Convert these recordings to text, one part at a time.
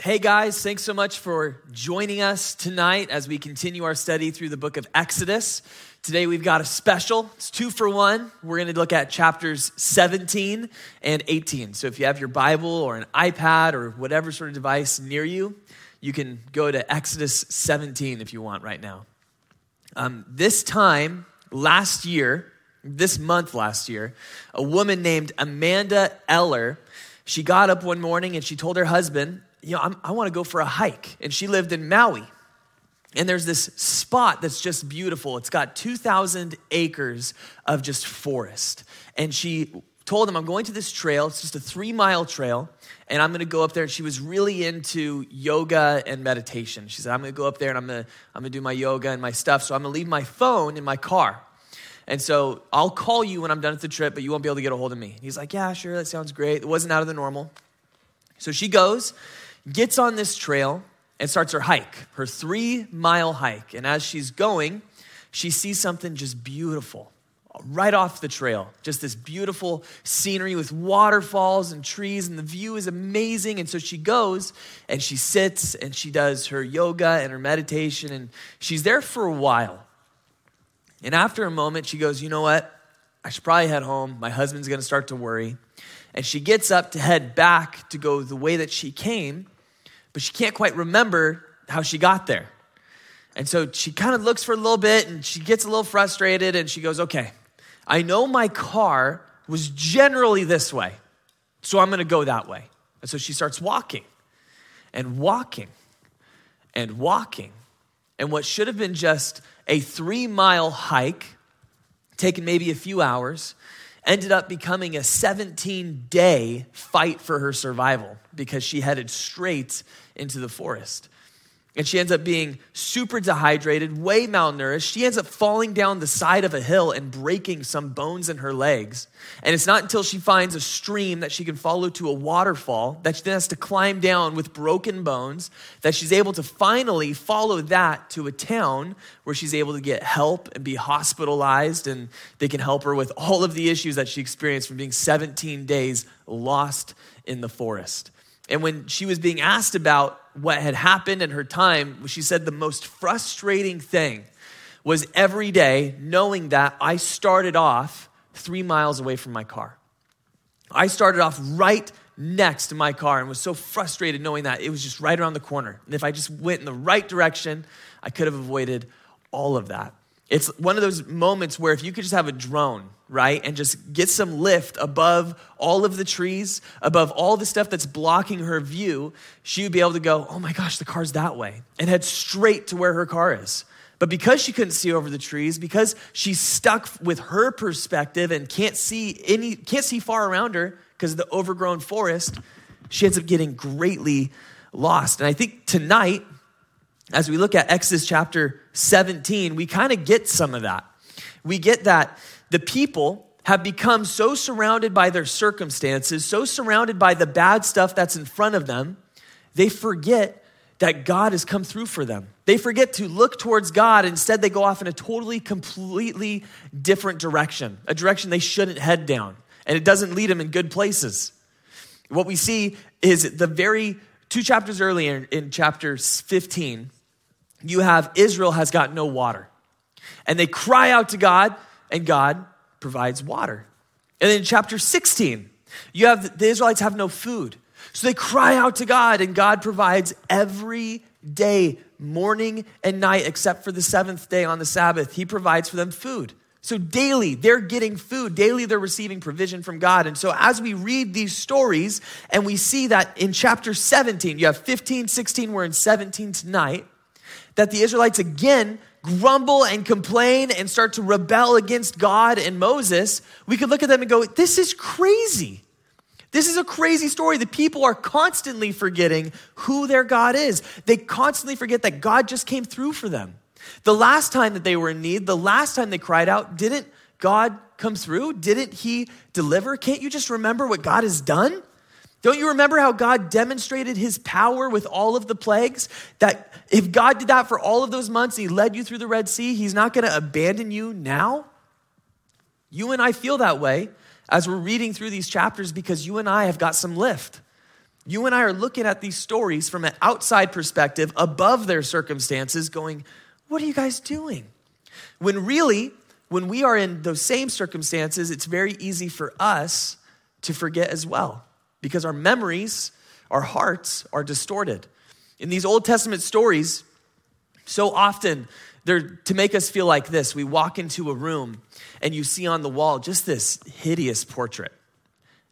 Hey guys, thanks so much for joining us tonight as we continue our study through the book of Exodus. Today we've got a special. It's two for one. We're going to look at chapters 17 and 18. So if you have your Bible or an iPad or whatever sort of device near you, you can go to Exodus 17 if you want right now. Um, this time last year, this month last year, a woman named Amanda Eller, she got up one morning and she told her husband, you know, I'm, i want to go for a hike. And she lived in Maui. And there's this spot that's just beautiful. It's got 2,000 acres of just forest. And she told him, I'm going to this trail. It's just a three mile trail. And I'm going to go up there. And she was really into yoga and meditation. She said, I'm going to go up there and I'm going to, I'm going to do my yoga and my stuff. So I'm going to leave my phone in my car. And so I'll call you when I'm done with the trip, but you won't be able to get a hold of me. He's like, Yeah, sure, that sounds great. It wasn't out of the normal. So she goes gets on this trail and starts her hike, her three mile hike. And as she's going, she sees something just beautiful right off the trail. Just this beautiful scenery with waterfalls and trees, and the view is amazing. And so she goes and she sits and she does her yoga and her meditation, and she's there for a while. And after a moment, she goes, You know what? I should probably head home. My husband's going to start to worry. And she gets up to head back to go the way that she came but she can't quite remember how she got there. And so she kind of looks for a little bit and she gets a little frustrated and she goes, Okay, I know my car was generally this way, so I'm gonna go that way. And so she starts walking and walking and walking. And what should have been just a three mile hike, taken maybe a few hours, ended up becoming a 17 day fight for her survival because she headed straight into the forest. And she ends up being super dehydrated, way malnourished. She ends up falling down the side of a hill and breaking some bones in her legs. And it's not until she finds a stream that she can follow to a waterfall that she then has to climb down with broken bones that she's able to finally follow that to a town where she's able to get help and be hospitalized. And they can help her with all of the issues that she experienced from being 17 days lost in the forest. And when she was being asked about what had happened in her time, she said the most frustrating thing was every day knowing that I started off three miles away from my car. I started off right next to my car and was so frustrated knowing that it was just right around the corner. And if I just went in the right direction, I could have avoided all of that. It's one of those moments where if you could just have a drone, right, and just get some lift above all of the trees, above all the stuff that's blocking her view, she would be able to go, oh my gosh, the car's that way, and head straight to where her car is. But because she couldn't see over the trees, because she's stuck with her perspective and can't see any, can't see far around her because of the overgrown forest, she ends up getting greatly lost. And I think tonight, as we look at Exodus chapter 17, we kind of get some of that. We get that the people have become so surrounded by their circumstances, so surrounded by the bad stuff that's in front of them, they forget that God has come through for them. They forget to look towards God. Instead, they go off in a totally, completely different direction, a direction they shouldn't head down. And it doesn't lead them in good places. What we see is the very two chapters earlier in chapter 15, you have Israel has got no water. And they cry out to God, and God provides water. And then in chapter 16, you have the Israelites have no food. So they cry out to God, and God provides every day, morning and night, except for the seventh day on the Sabbath. He provides for them food. So daily, they're getting food. Daily, they're receiving provision from God. And so as we read these stories, and we see that in chapter 17, you have 15, 16, we're in 17 tonight that the Israelites again grumble and complain and start to rebel against God and Moses, we could look at them and go, This is crazy. This is a crazy story. The people are constantly forgetting who their God is. They constantly forget that God just came through for them. The last time that they were in need, the last time they cried out, didn't God come through? Didn't He deliver? Can't you just remember what God has done? Don't you remember how God demonstrated his power with all of the plagues? That if God did that for all of those months, he led you through the Red Sea, he's not going to abandon you now? You and I feel that way as we're reading through these chapters because you and I have got some lift. You and I are looking at these stories from an outside perspective, above their circumstances, going, What are you guys doing? When really, when we are in those same circumstances, it's very easy for us to forget as well because our memories, our hearts are distorted. In these Old Testament stories, so often they're to make us feel like this. We walk into a room and you see on the wall just this hideous portrait.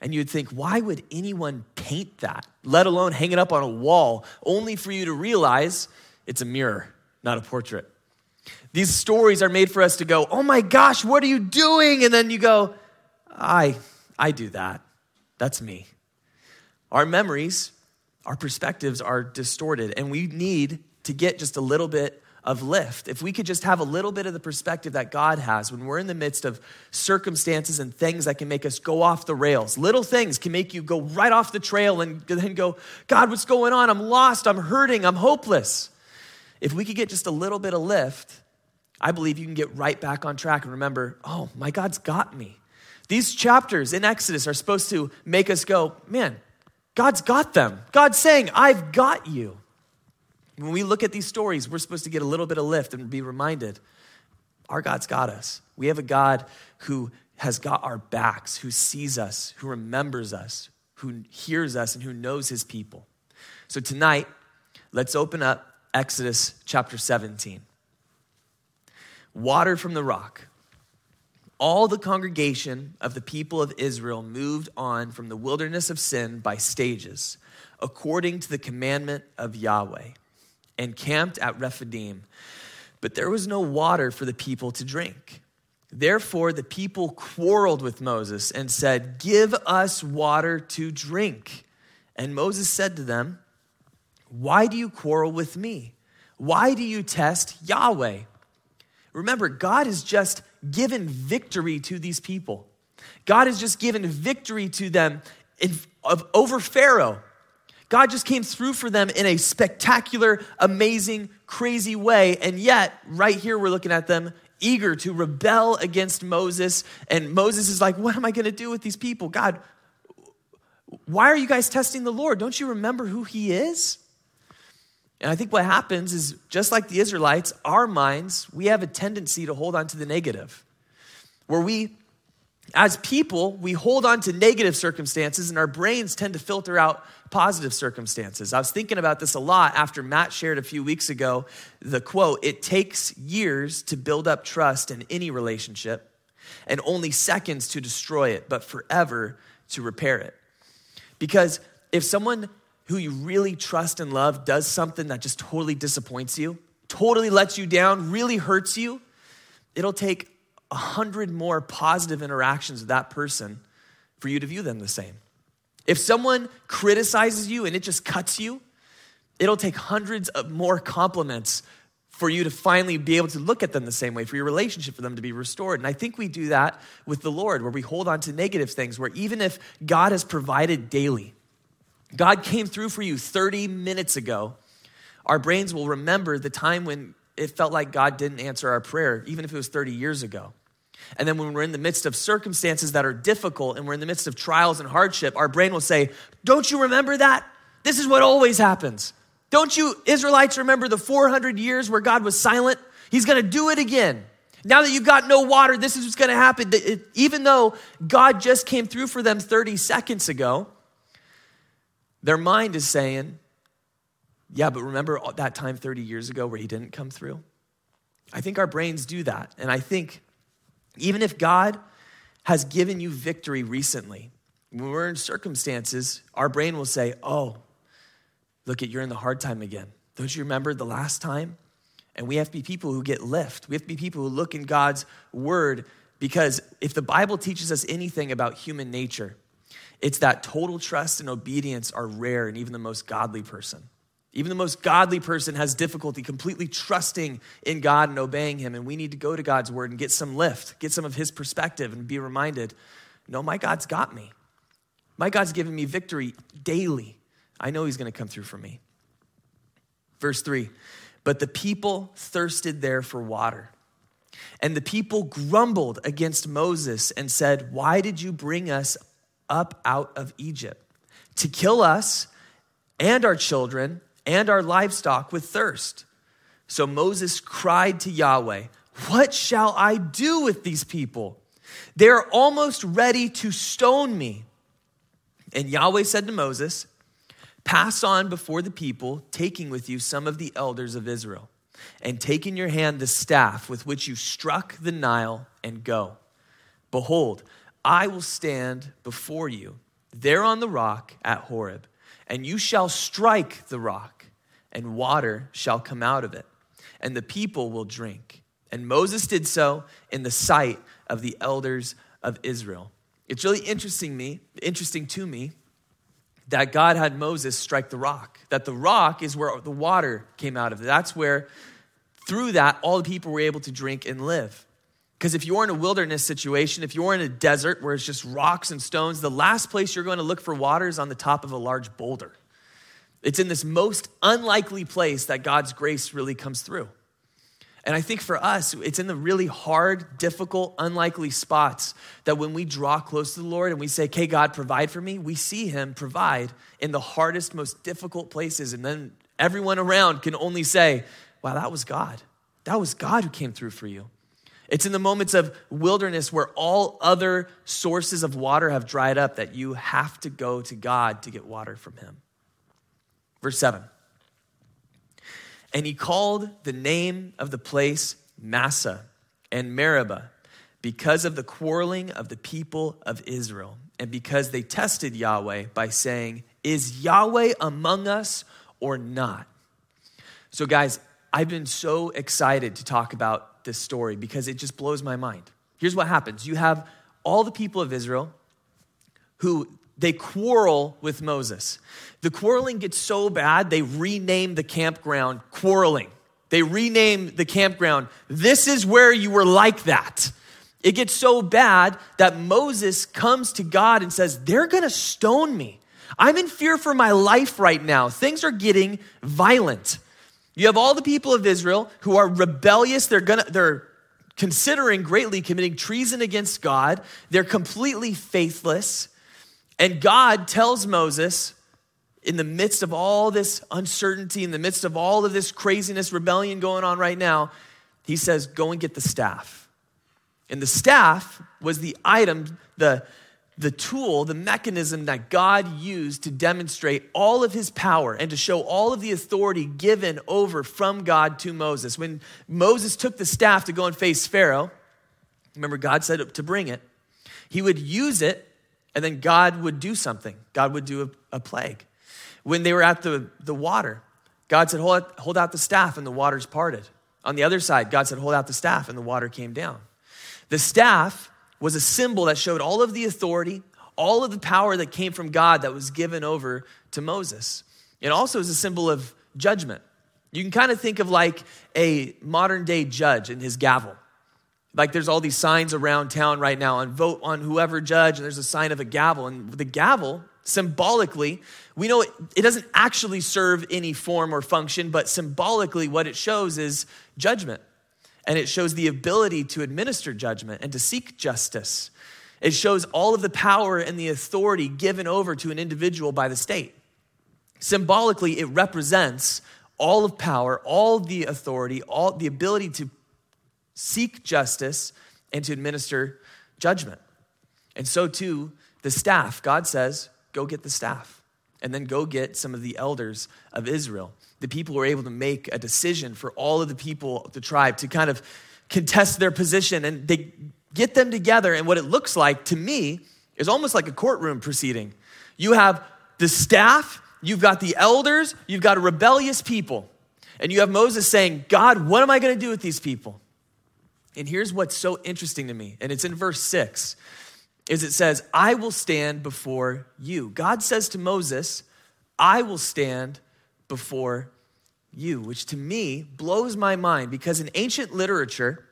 And you'd think, why would anyone paint that, let alone hang it up on a wall, only for you to realize it's a mirror, not a portrait? These stories are made for us to go, oh my gosh, what are you doing? And then you go, I, I do that. That's me. Our memories, our perspectives are distorted, and we need to get just a little bit of lift. If we could just have a little bit of the perspective that God has when we're in the midst of circumstances and things that can make us go off the rails, little things can make you go right off the trail and then go, God, what's going on? I'm lost, I'm hurting, I'm hopeless. If we could get just a little bit of lift, I believe you can get right back on track and remember, oh, my God's got me. These chapters in Exodus are supposed to make us go, man, God's got them. God's saying, I've got you. When we look at these stories, we're supposed to get a little bit of lift and be reminded our God's got us. We have a God who has got our backs, who sees us, who remembers us, who hears us, and who knows his people. So tonight, let's open up Exodus chapter 17. Water from the rock. All the congregation of the people of Israel moved on from the wilderness of sin by stages, according to the commandment of Yahweh and camped at Rephidim. But there was no water for the people to drink. Therefore, the people quarreled with Moses and said, Give us water to drink. And Moses said to them, Why do you quarrel with me? Why do you test Yahweh? Remember, God has just given victory to these people. God has just given victory to them in, of, over Pharaoh. God just came through for them in a spectacular, amazing, crazy way. And yet, right here, we're looking at them eager to rebel against Moses. And Moses is like, What am I going to do with these people? God, why are you guys testing the Lord? Don't you remember who he is? And I think what happens is just like the Israelites, our minds, we have a tendency to hold on to the negative, where we as people, we hold on to negative circumstances and our brains tend to filter out positive circumstances. I was thinking about this a lot after Matt shared a few weeks ago the quote It takes years to build up trust in any relationship and only seconds to destroy it, but forever to repair it. Because if someone who you really trust and love does something that just totally disappoints you, totally lets you down, really hurts you, it'll take a hundred more positive interactions with that person for you to view them the same. If someone criticizes you and it just cuts you, it'll take hundreds of more compliments for you to finally be able to look at them the same way, for your relationship for them to be restored. And I think we do that with the Lord, where we hold on to negative things, where even if God has provided daily, God came through for you 30 minutes ago, our brains will remember the time when it felt like God didn't answer our prayer, even if it was 30 years ago. And then when we're in the midst of circumstances that are difficult and we're in the midst of trials and hardship, our brain will say, Don't you remember that? This is what always happens. Don't you Israelites remember the 400 years where God was silent? He's going to do it again. Now that you've got no water, this is what's going to happen. even though God just came through for them 30 seconds ago, their mind is saying, Yeah, but remember that time 30 years ago where He didn't come through? I think our brains do that. And I think even if God has given you victory recently, when we're in circumstances, our brain will say, Oh, look at you're in the hard time again. Don't you remember the last time? And we have to be people who get lift. We have to be people who look in God's word because if the Bible teaches us anything about human nature, it's that total trust and obedience are rare in even the most godly person. Even the most godly person has difficulty completely trusting in God and obeying Him. And we need to go to God's word and get some lift, get some of His perspective, and be reminded no, my God's got me. My God's given me victory daily. I know He's going to come through for me. Verse three, but the people thirsted there for water. And the people grumbled against Moses and said, Why did you bring us up out of Egypt? To kill us and our children and our livestock with thirst. So Moses cried to Yahweh, What shall I do with these people? They are almost ready to stone me. And Yahweh said to Moses, Pass on before the people, taking with you some of the elders of Israel, and take in your hand the staff with which you struck the Nile, and go. Behold, I will stand before you there on the rock at Horeb, and you shall strike the rock, and water shall come out of it, and the people will drink. And Moses did so in the sight of the elders of Israel. It's really interesting me, interesting to me that God had Moses strike the rock, that the rock is where the water came out of. That's where, through that, all the people were able to drink and live. Because if you're in a wilderness situation, if you're in a desert where it's just rocks and stones, the last place you're going to look for water is on the top of a large boulder. It's in this most unlikely place that God's grace really comes through. And I think for us, it's in the really hard, difficult, unlikely spots that when we draw close to the Lord and we say, Okay, God, provide for me, we see Him provide in the hardest, most difficult places. And then everyone around can only say, Wow, that was God. That was God who came through for you. It's in the moments of wilderness where all other sources of water have dried up that you have to go to God to get water from Him. Verse 7. And he called the name of the place Massah and Meribah because of the quarreling of the people of Israel and because they tested Yahweh by saying, Is Yahweh among us or not? So, guys, I've been so excited to talk about this story because it just blows my mind. Here's what happens you have all the people of Israel who they quarrel with Moses. The quarreling gets so bad, they rename the campground quarreling. They rename the campground, this is where you were like that. It gets so bad that Moses comes to God and says, They're gonna stone me. I'm in fear for my life right now. Things are getting violent. You have all the people of Israel who are rebellious. They're gonna, they're considering greatly committing treason against God. They're completely faithless. And God tells Moses, in the midst of all this uncertainty, in the midst of all of this craziness, rebellion going on right now, he says, Go and get the staff. And the staff was the item, the, the tool, the mechanism that God used to demonstrate all of his power and to show all of the authority given over from God to Moses. When Moses took the staff to go and face Pharaoh, remember, God said to bring it, he would use it and then God would do something. God would do a, a plague. When they were at the, the water, God said, hold out, hold out the staff, and the waters parted. On the other side, God said, hold out the staff, and the water came down. The staff was a symbol that showed all of the authority, all of the power that came from God that was given over to Moses. It also is a symbol of judgment. You can kind of think of like a modern day judge and his gavel. Like there's all these signs around town right now and vote on whoever judge, and there's a sign of a gavel. And the gavel, symbolically, we know it, it doesn't actually serve any form or function, but symbolically, what it shows is judgment. And it shows the ability to administer judgment and to seek justice. It shows all of the power and the authority given over to an individual by the state. Symbolically, it represents all of power, all the authority, all the ability to seek justice, and to administer judgment. And so, too, the staff, God says, go get the staff, and then go get some of the elders of Israel. The people were able to make a decision for all of the people of the tribe to kind of contest their position, and they get them together. And what it looks like to me is almost like a courtroom proceeding. You have the staff, you've got the elders, you've got a rebellious people. And you have Moses saying, God, what am I going to do with these people? And here's what's so interesting to me, and it's in verse 6, is it says, I will stand before you. God says to Moses, I will stand before you, which to me blows my mind because in ancient literature,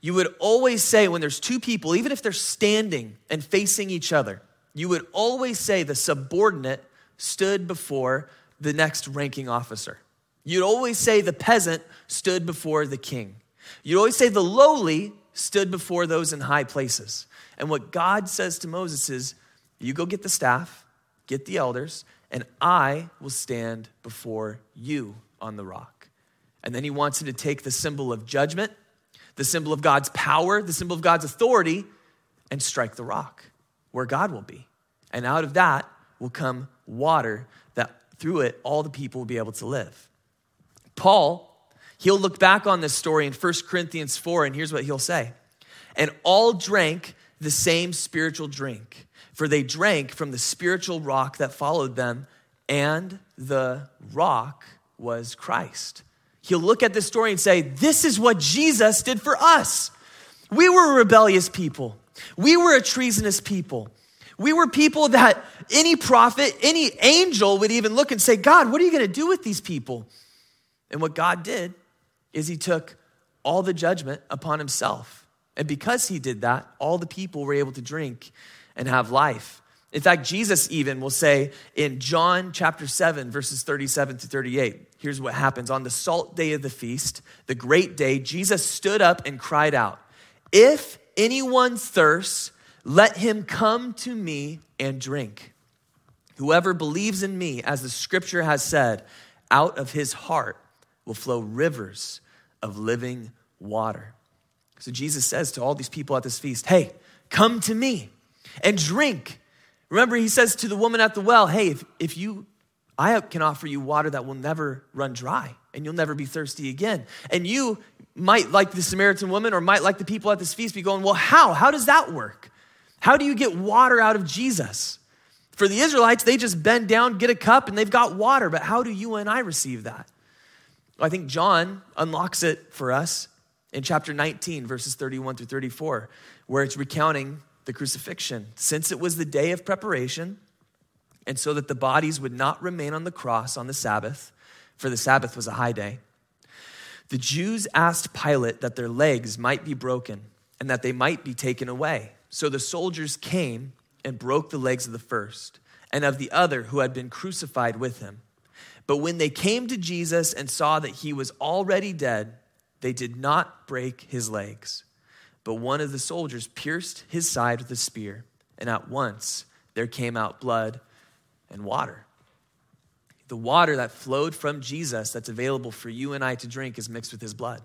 you would always say when there's two people, even if they're standing and facing each other, you would always say the subordinate stood before the next ranking officer. You'd always say the peasant stood before the king. You'd always say the lowly stood before those in high places. And what God says to Moses is, you go get the staff, get the elders, and I will stand before you on the rock. And then he wants him to take the symbol of judgment, the symbol of God's power, the symbol of God's authority, and strike the rock where God will be. And out of that will come water that through it all the people will be able to live. Paul, he'll look back on this story in 1 Corinthians 4, and here's what he'll say. And all drank the same spiritual drink, for they drank from the spiritual rock that followed them, and the rock was Christ. He'll look at this story and say, This is what Jesus did for us. We were a rebellious people, we were a treasonous people. We were people that any prophet, any angel would even look and say, God, what are you going to do with these people? And what God did is he took all the judgment upon himself. And because he did that, all the people were able to drink and have life. In fact, Jesus even will say in John chapter 7, verses 37 to 38, here's what happens. On the salt day of the feast, the great day, Jesus stood up and cried out, If anyone thirsts, let him come to me and drink. Whoever believes in me, as the scripture has said, out of his heart will flow rivers of living water. So Jesus says to all these people at this feast, Hey, come to me and drink. Remember, he says to the woman at the well, Hey, if, if you, I can offer you water that will never run dry and you'll never be thirsty again. And you might, like the Samaritan woman, or might, like the people at this feast, be going, Well, how? How does that work? How do you get water out of Jesus? For the Israelites, they just bend down, get a cup, and they've got water. But how do you and I receive that? I think John unlocks it for us in chapter 19, verses 31 through 34, where it's recounting the crucifixion. Since it was the day of preparation, and so that the bodies would not remain on the cross on the Sabbath, for the Sabbath was a high day, the Jews asked Pilate that their legs might be broken and that they might be taken away. So the soldiers came and broke the legs of the first and of the other who had been crucified with him. But when they came to Jesus and saw that he was already dead, they did not break his legs. But one of the soldiers pierced his side with a spear, and at once there came out blood and water. The water that flowed from Jesus, that's available for you and I to drink, is mixed with his blood.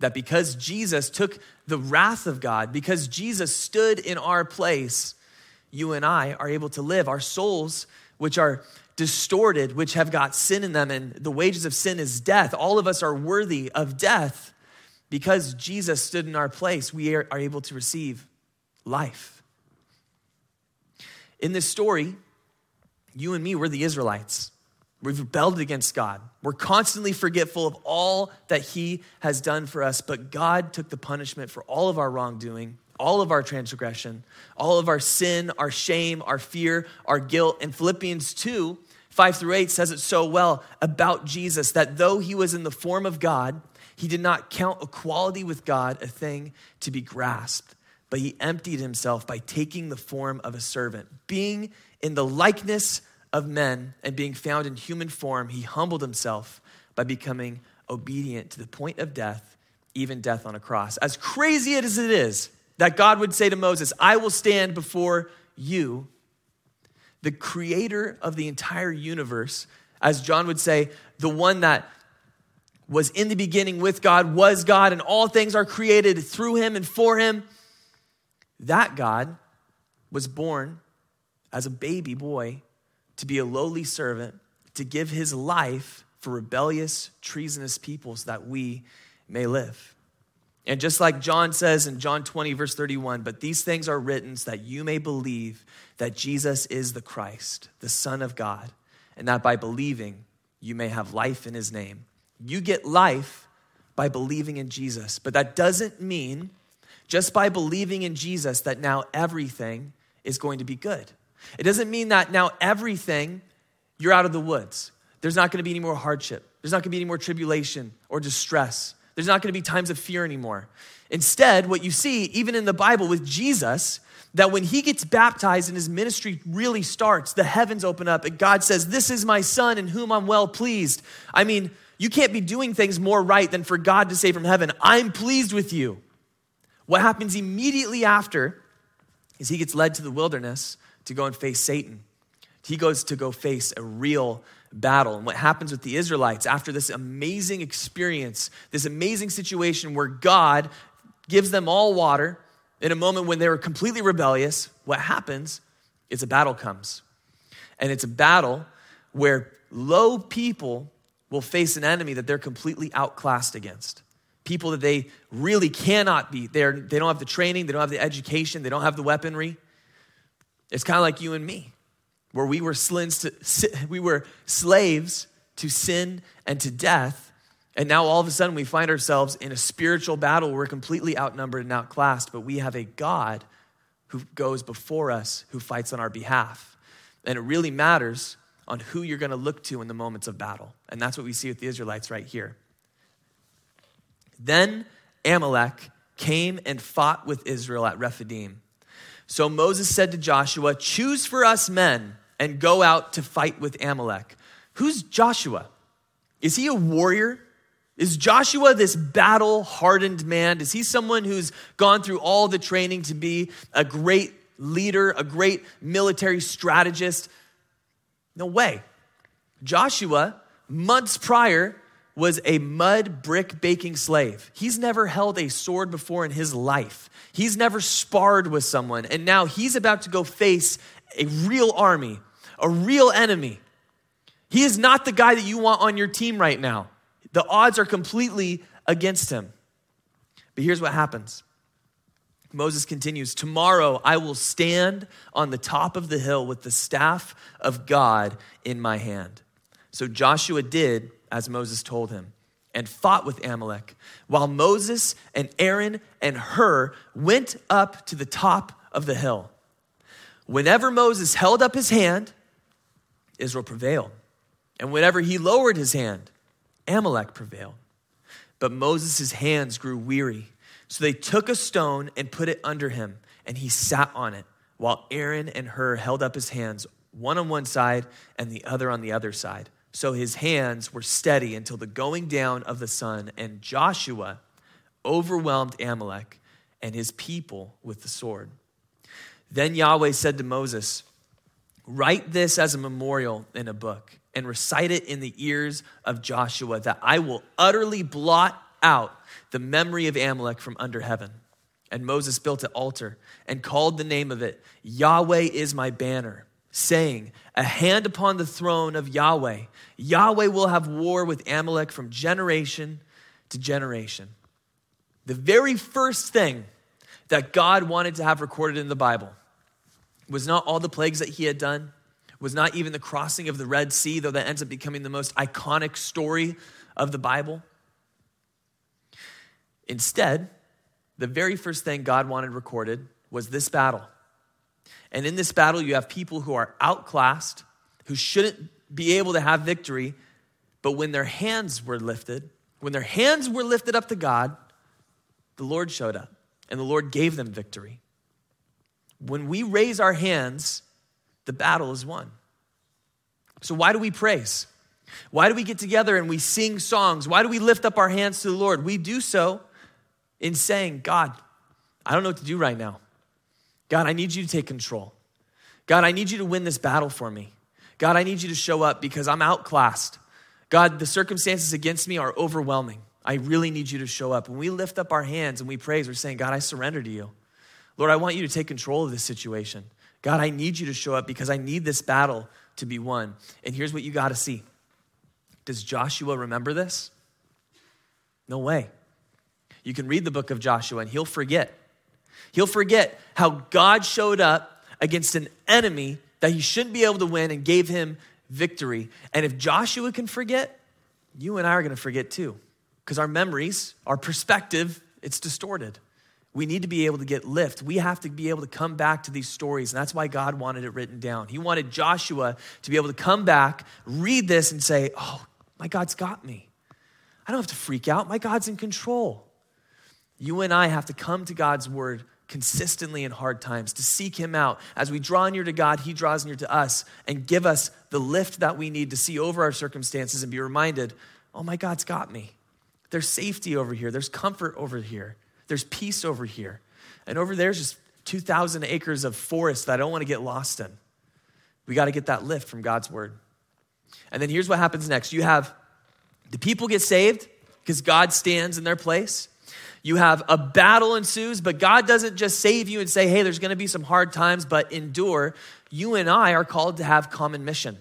That because Jesus took the wrath of God, because Jesus stood in our place, you and I are able to live. Our souls, which are distorted, which have got sin in them, and the wages of sin is death. All of us are worthy of death. Because Jesus stood in our place, we are, able to receive life. In this story, you and me, we're the Israelites. We've rebelled against God. We're constantly forgetful of all that He has done for us, but God took the punishment for all of our wrongdoing, all of our transgression, all of our sin, our shame, our fear, our guilt. And Philippians 2 5 through 8 says it so well about Jesus that though He was in the form of God, He did not count equality with God a thing to be grasped, but He emptied Himself by taking the form of a servant, being in the likeness of men and being found in human form, he humbled himself by becoming obedient to the point of death, even death on a cross. As crazy as it is that God would say to Moses, I will stand before you, the creator of the entire universe, as John would say, the one that was in the beginning with God, was God, and all things are created through him and for him. That God was born as a baby boy to be a lowly servant, to give his life for rebellious, treasonous people so that we may live. And just like John says in John 20, verse 31, but these things are written so that you may believe that Jesus is the Christ, the Son of God, and that by believing you may have life in his name. You get life by believing in Jesus, but that doesn't mean just by believing in Jesus that now everything is going to be good. It doesn't mean that now everything, you're out of the woods. There's not going to be any more hardship. There's not going to be any more tribulation or distress. There's not going to be times of fear anymore. Instead, what you see, even in the Bible with Jesus, that when he gets baptized and his ministry really starts, the heavens open up and God says, This is my son in whom I'm well pleased. I mean, you can't be doing things more right than for God to say from heaven, I'm pleased with you. What happens immediately after is he gets led to the wilderness to go and face Satan, He goes to go face a real battle. And what happens with the Israelites after this amazing experience, this amazing situation where God gives them all water in a moment when they were completely rebellious, what happens is a battle comes. And it's a battle where low people will face an enemy that they're completely outclassed against. People that they really cannot beat. They're, they don't have the training, they don't have the education, they don't have the weaponry. It's kind of like you and me where we were, we were slaves to sin and to death. And now all of a sudden we find ourselves in a spiritual battle. We're completely outnumbered and outclassed, but we have a God who goes before us, who fights on our behalf. And it really matters on who you're going to look to in the moments of battle. And that's what we see with the Israelites right here. Then Amalek came and fought with Israel at Rephidim. So Moses said to Joshua, Choose for us men and go out to fight with Amalek. Who's Joshua? Is he a warrior? Is Joshua this battle hardened man? Is he someone who's gone through all the training to be a great leader, a great military strategist? No way. Joshua, months prior, was a mud brick baking slave. He's never held a sword before in his life. He's never sparred with someone. And now he's about to go face a real army, a real enemy. He is not the guy that you want on your team right now. The odds are completely against him. But here's what happens Moses continues Tomorrow I will stand on the top of the hill with the staff of God in my hand. So Joshua did as Moses told him and fought with Amalek, while Moses and Aaron and Hur went up to the top of the hill. Whenever Moses held up his hand, Israel prevailed. And whenever he lowered his hand, Amalek prevailed. But Moses' hands grew weary. So they took a stone and put it under him, and he sat on it, while Aaron and Hur held up his hands, one on one side and the other on the other side. So his hands were steady until the going down of the sun, and Joshua overwhelmed Amalek and his people with the sword. Then Yahweh said to Moses, Write this as a memorial in a book and recite it in the ears of Joshua, that I will utterly blot out the memory of Amalek from under heaven. And Moses built an altar and called the name of it Yahweh is my banner, saying, A hand upon the throne of Yahweh. Yahweh will have war with Amalek from generation to generation. The very first thing that God wanted to have recorded in the Bible was not all the plagues that he had done, was not even the crossing of the Red Sea, though that ends up becoming the most iconic story of the Bible. Instead, the very first thing God wanted recorded was this battle. And in this battle, you have people who are outclassed, who shouldn't be able to have victory, but when their hands were lifted, when their hands were lifted up to God, the Lord showed up and the Lord gave them victory. When we raise our hands, the battle is won. So, why do we praise? Why do we get together and we sing songs? Why do we lift up our hands to the Lord? We do so in saying, God, I don't know what to do right now. God, I need you to take control. God, I need you to win this battle for me. God, I need you to show up because I'm outclassed. God, the circumstances against me are overwhelming. I really need you to show up. When we lift up our hands and we praise, we're saying, God, I surrender to you. Lord, I want you to take control of this situation. God, I need you to show up because I need this battle to be won. And here's what you got to see Does Joshua remember this? No way. You can read the book of Joshua and he'll forget. He'll forget how God showed up against an enemy that he shouldn't be able to win and gave him victory. And if Joshua can forget, you and I are going to forget too. Because our memories, our perspective, it's distorted. We need to be able to get lift. We have to be able to come back to these stories. And that's why God wanted it written down. He wanted Joshua to be able to come back, read this, and say, Oh, my God's got me. I don't have to freak out. My God's in control. You and I have to come to God's word consistently in hard times, to seek Him out. As we draw near to God, He draws near to us and give us the lift that we need to see over our circumstances and be reminded, oh, my God's got me. There's safety over here, there's comfort over here, there's peace over here. And over there's just 2,000 acres of forest that I don't want to get lost in. We got to get that lift from God's word. And then here's what happens next you have the people get saved because God stands in their place. You have a battle ensues, but God doesn't just save you and say, hey, there's going to be some hard times, but endure. You and I are called to have common mission.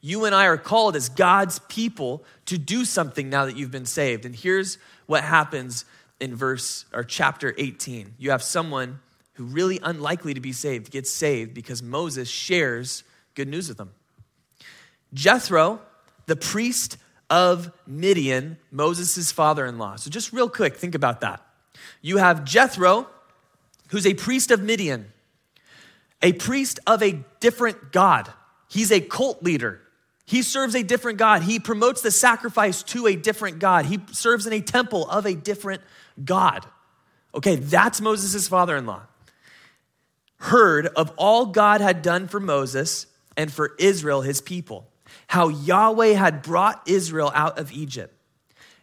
You and I are called as God's people to do something now that you've been saved. And here's what happens in verse or chapter 18. You have someone who really unlikely to be saved gets saved because Moses shares good news with them. Jethro, the priest of Midian, Moses' father in law. So, just real quick, think about that. You have Jethro, who's a priest of Midian, a priest of a different God. He's a cult leader. He serves a different God. He promotes the sacrifice to a different God. He serves in a temple of a different God. Okay, that's Moses' father in law. Heard of all God had done for Moses and for Israel, his people, how Yahweh had brought Israel out of Egypt.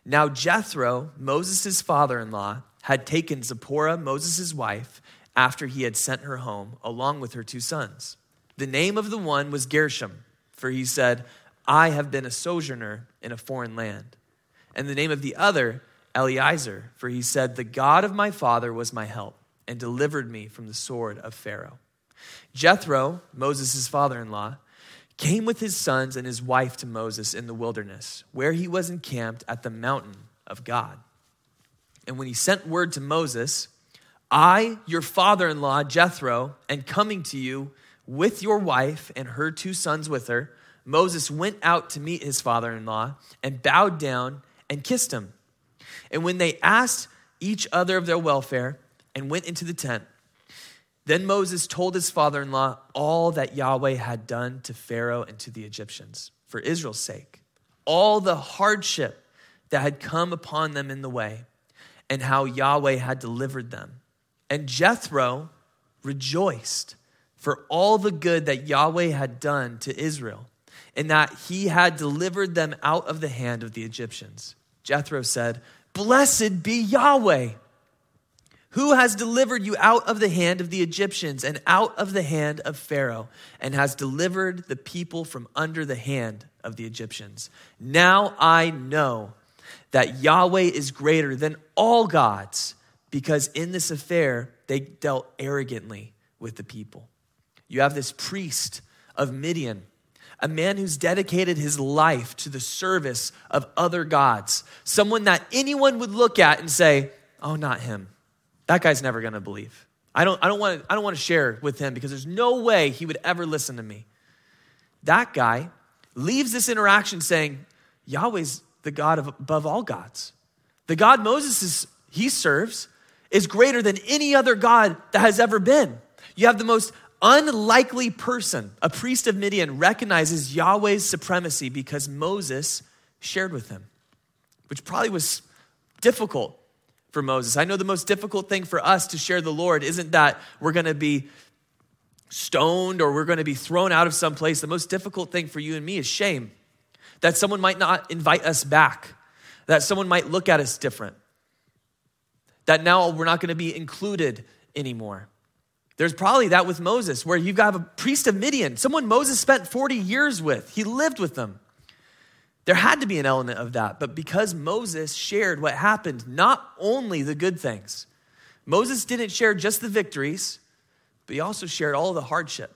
Now, Jethro, Moses' father in law, had taken Zipporah, Moses' wife, after he had sent her home, along with her two sons. The name of the one was Gershom, for he said, I have been a sojourner in a foreign land. And the name of the other, Eliezer, for he said, The God of my father was my help and delivered me from the sword of Pharaoh. Jethro, Moses' father in law, came with his sons and his wife to Moses in the wilderness, where he was encamped at the mountain of God. And when he sent word to Moses, I, your father in law, Jethro, am coming to you with your wife and her two sons with her, Moses went out to meet his father in law and bowed down and kissed him. And when they asked each other of their welfare and went into the tent, then Moses told his father in law all that Yahweh had done to Pharaoh and to the Egyptians for Israel's sake, all the hardship that had come upon them in the way, and how Yahweh had delivered them. And Jethro rejoiced for all the good that Yahweh had done to Israel, and that he had delivered them out of the hand of the Egyptians. Jethro said, Blessed be Yahweh who has delivered you out of the hand of the Egyptians and out of the hand of Pharaoh, and has delivered the people from under the hand of the Egyptians? Now I know that Yahweh is greater than all gods, because in this affair they dealt arrogantly with the people. You have this priest of Midian, a man who's dedicated his life to the service of other gods, someone that anyone would look at and say, Oh, not him that guy's never to believe. I don't, I, don't want I don't want to share with him because there's no way he would ever listen to me. That guy leaves this interaction saying, Yahweh's the God of, above all gods. The God Moses is, he serves is greater than any other God that has ever been. You have the most unlikely person, a priest of Midian, recognizes Yahweh's supremacy because Moses shared with him, which probably was difficult for Moses. I know the most difficult thing for us to share the Lord isn't that we're going to be stoned or we're going to be thrown out of some place. The most difficult thing for you and me is shame. That someone might not invite us back, that someone might look at us different, that now we're not going to be included anymore. There's probably that with Moses, where you've got a priest of Midian, someone Moses spent 40 years with. He lived with them. There had to be an element of that, but because Moses shared what happened, not only the good things, Moses didn't share just the victories, but he also shared all the hardship.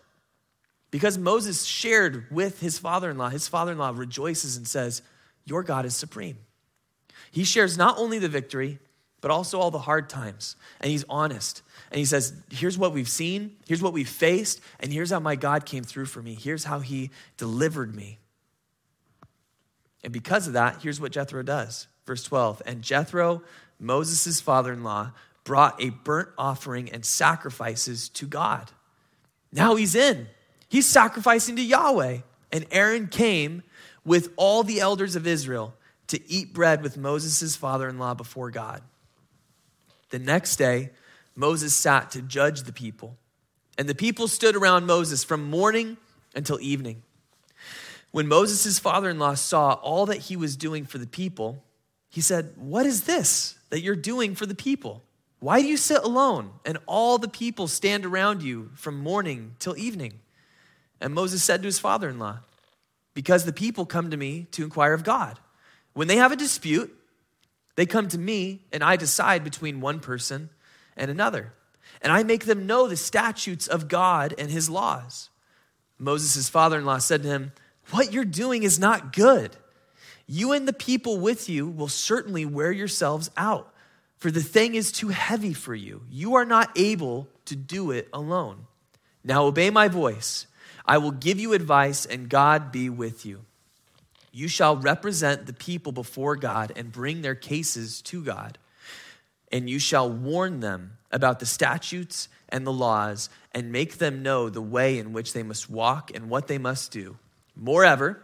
Because Moses shared with his father in law, his father in law rejoices and says, Your God is supreme. He shares not only the victory, but also all the hard times. And he's honest. And he says, Here's what we've seen, here's what we've faced, and here's how my God came through for me. Here's how he delivered me. And because of that, here's what Jethro does. Verse 12 And Jethro, Moses' father in law, brought a burnt offering and sacrifices to God. Now he's in. He's sacrificing to Yahweh. And Aaron came with all the elders of Israel to eat bread with Moses' father in law before God. The next day, Moses sat to judge the people. And the people stood around Moses from morning until evening. When Moses' father in law saw all that he was doing for the people, he said, What is this that you're doing for the people? Why do you sit alone and all the people stand around you from morning till evening? And Moses said to his father in law, Because the people come to me to inquire of God. When they have a dispute, they come to me, and I decide between one person and another. And I make them know the statutes of God and his laws. Moses' father in law said to him, What you're doing is not good. You and the people with you will certainly wear yourselves out, for the thing is too heavy for you. You are not able to do it alone. Now obey my voice. I will give you advice, and God be with you. You shall represent the people before God and bring their cases to God. And you shall warn them about the statutes and the laws and make them know the way in which they must walk and what they must do. Moreover,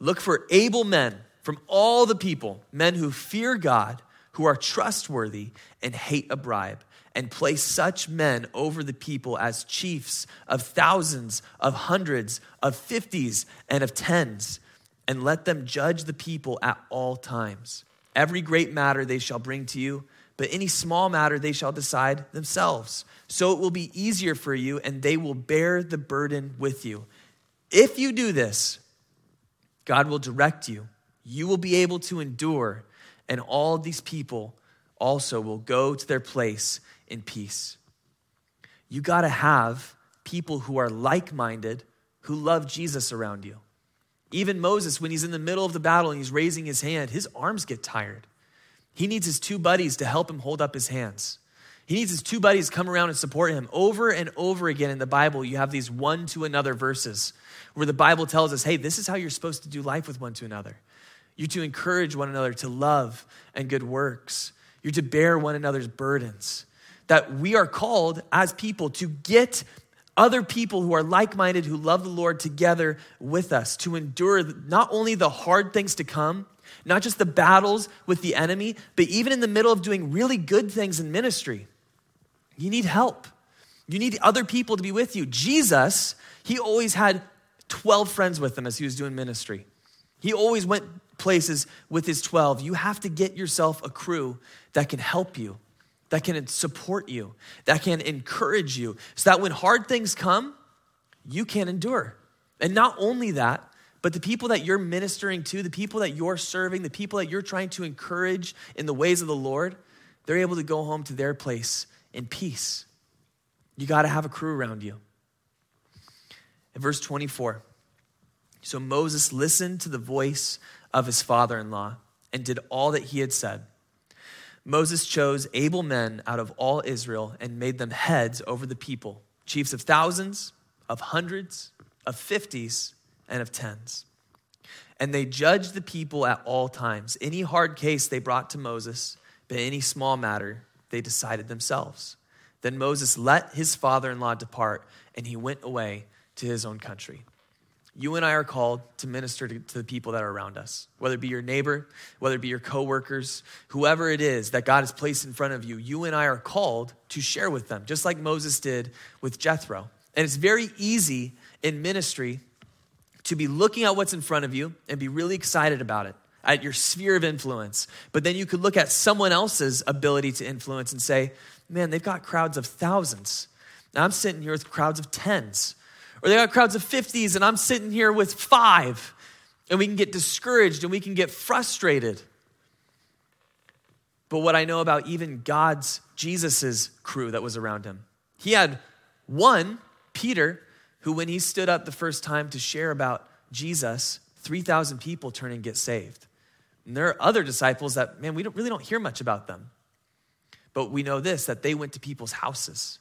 look for able men from all the people, men who fear God, who are trustworthy and hate a bribe and place such men over the people as chiefs of thousands, of hundreds, of fifties, and of tens, and let them judge the people at all times. Every great matter they shall bring to you, but any small matter they shall decide themselves. So it will be easier for you, and they will bear the burden with you. If you do this, God will direct you. You will be able to endure, and all these people also will go to their place in peace. You got to have people who are like minded, who love Jesus around you. Even Moses, when he's in the middle of the battle and he's raising his hand, his arms get tired. He needs his two buddies to help him hold up his hands. He needs his two buddies to come around and support him. Over and over again in the Bible, you have these one to another verses where the Bible tells us, hey, this is how you're supposed to do life with one to another. You're to encourage one another to love and good works. You're to bear one another's burdens that we are called as people to get other people who are like minded, who love the Lord together with us, to endure not only the hard things to come, not just the battles with the enemy, but even in the middle of doing really good things in ministry. You need help. You need other people to be with you. Jesus, he always had 12 friends with him as he was doing ministry. He always went places with his 12. You have to get yourself a crew that can help you that can support you, that can encourage you, so that when hard things come, you can endure. And not only that, but the people that you're ministering to, the people that you're serving, the people that you're trying to encourage in the ways of the Lord, they're able to go home to their place in peace. You got to have a crew around you. In verse 24, so Moses listened to the voice of his father in law and did all that he had said. Moses chose able men out of all Israel and made them heads over the people, chiefs of thousands, of hundreds, of fifties, and of tens. And they judged the people at all times. Any hard case they brought to Moses, but any small matter they decided themselves. Then Moses let his father in law depart, and he went away to his own country you and I are called to minister to, the people that are around us, whether it be your neighbor, whether it be your coworkers, whoever it is that God has placed in front of you. You and I are called to share with them, just like Moses did with Jethro. And it's very easy in ministry to be looking at what's in front of you and be really excited about it at your sphere of influence. But then you could look at someone else's ability to influence and say, man, they've got crowds of thousands. Now I'm sitting here with crowds of tens. Or they got crowds of 50s and I'm sitting here with five. And we can get discouraged and we can get frustrated. But what I know about even God's, Jesus's crew that was around him, he had one, Peter, who when he stood up the first time to share about Jesus, 3,000 people turn and get saved. And there are other disciples that, man, we don't, really don't hear much about them. But we know this that they went to people's houses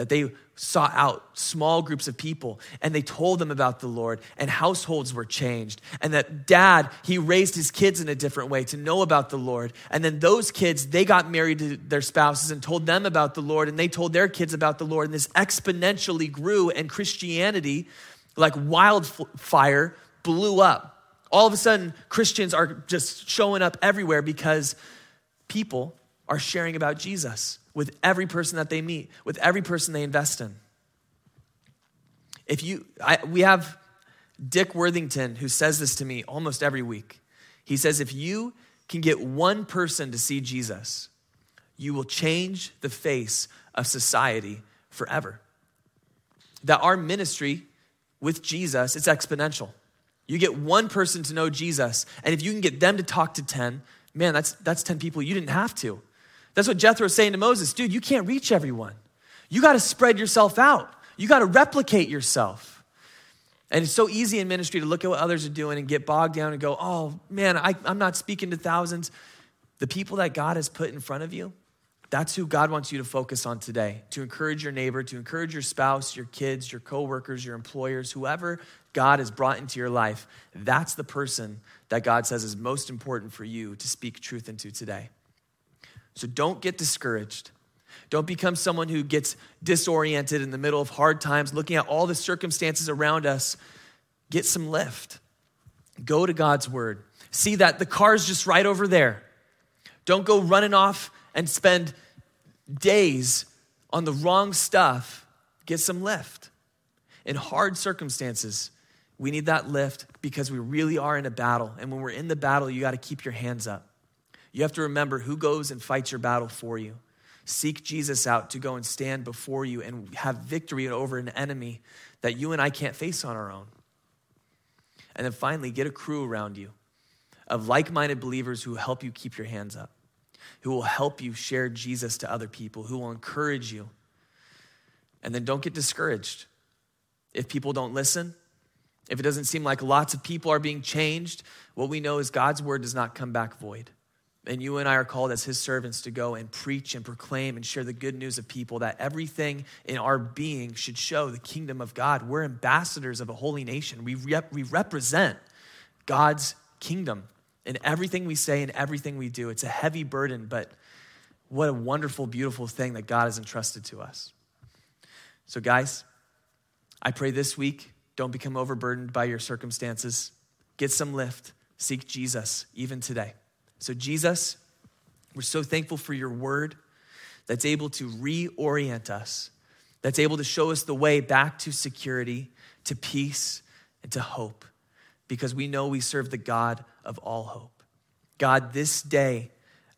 that they sought out small groups of people and they told them about the Lord and households were changed. And that dad, he raised his kids in a different way to know about the Lord. And then those kids, they got married to their spouses and told them about the Lord and they told their kids about the Lord. And this exponentially grew and Christianity, like wildfire, blew up. All of a sudden, Christians are just showing up everywhere because people are sharing about Jesus with every person that they meet, with every person they invest in. If you, I, we have Dick Worthington who says this to me almost every week. He says, if you can get one person to see Jesus, you will change the face of society forever. That our ministry with Jesus, it's exponential. You get one person to know Jesus, and if you can get them to talk to 10, man, that's, that's 10 people you didn't have to. That's what Jethro's saying to Moses dude, you can't reach everyone. You got to spread yourself out, you got to replicate yourself. And it's so easy in ministry to look at what others are doing and get bogged down and go, oh man, I, I'm not speaking to thousands. The people that God has put in front of you, that's who God wants you to focus on today. To encourage your neighbor, to encourage your spouse, your kids, your coworkers, your employers, whoever God has brought into your life. That's the person that God says is most important for you to speak truth into today. So don't get discouraged. Don't become someone who gets disoriented in the middle of hard times, looking at all the circumstances around us. Get some lift. Go to God's word. See that the car's just right over there. Don't go running off and spend days on the wrong stuff. Get some lift. In hard circumstances, we need that lift because we really are in a battle. And when we're in the battle, you got to keep your hands up. You have to remember who goes and fights your battle for you. Seek Jesus out to go and stand before you and have victory over an enemy that you and I can't face on our own. And then finally, get a crew around you of like minded believers who help you keep your hands up, who will help you share Jesus to other people, who will encourage you. And then don't get discouraged. If people don't listen, if it doesn't seem like lots of people are being changed, what we know is God's word does not come back void. And you and I are called as his servants to go and preach and proclaim and share the good news of people that everything in our being should show the kingdom of God. We're ambassadors of a holy nation. We, rep- we represent God's kingdom in everything we say and everything we do. It's a heavy burden, but what a wonderful, beautiful thing that God has entrusted to us. So, guys, I pray this week don't become overburdened by your circumstances. Get some lift. Seek Jesus even today. So, Jesus, we're so thankful for your word that's able to reorient us, that's able to show us the way back to security, to peace, and to hope, because we know we serve the God of all hope. God, this day,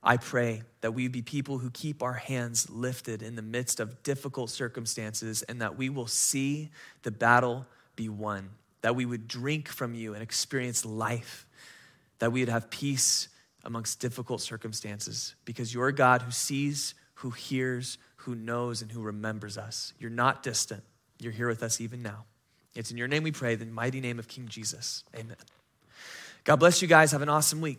I pray that we be people who keep our hands lifted in the midst of difficult circumstances and that we will see the battle be won, that we would drink from you and experience life, that we would have peace amongst difficult circumstances because you're a God who sees, who hears, who knows, and who remembers us. You're not distant. You're here with us even now. It's in your name we pray, the mighty name of King Jesus. Amen. God bless you guys. Have an awesome week.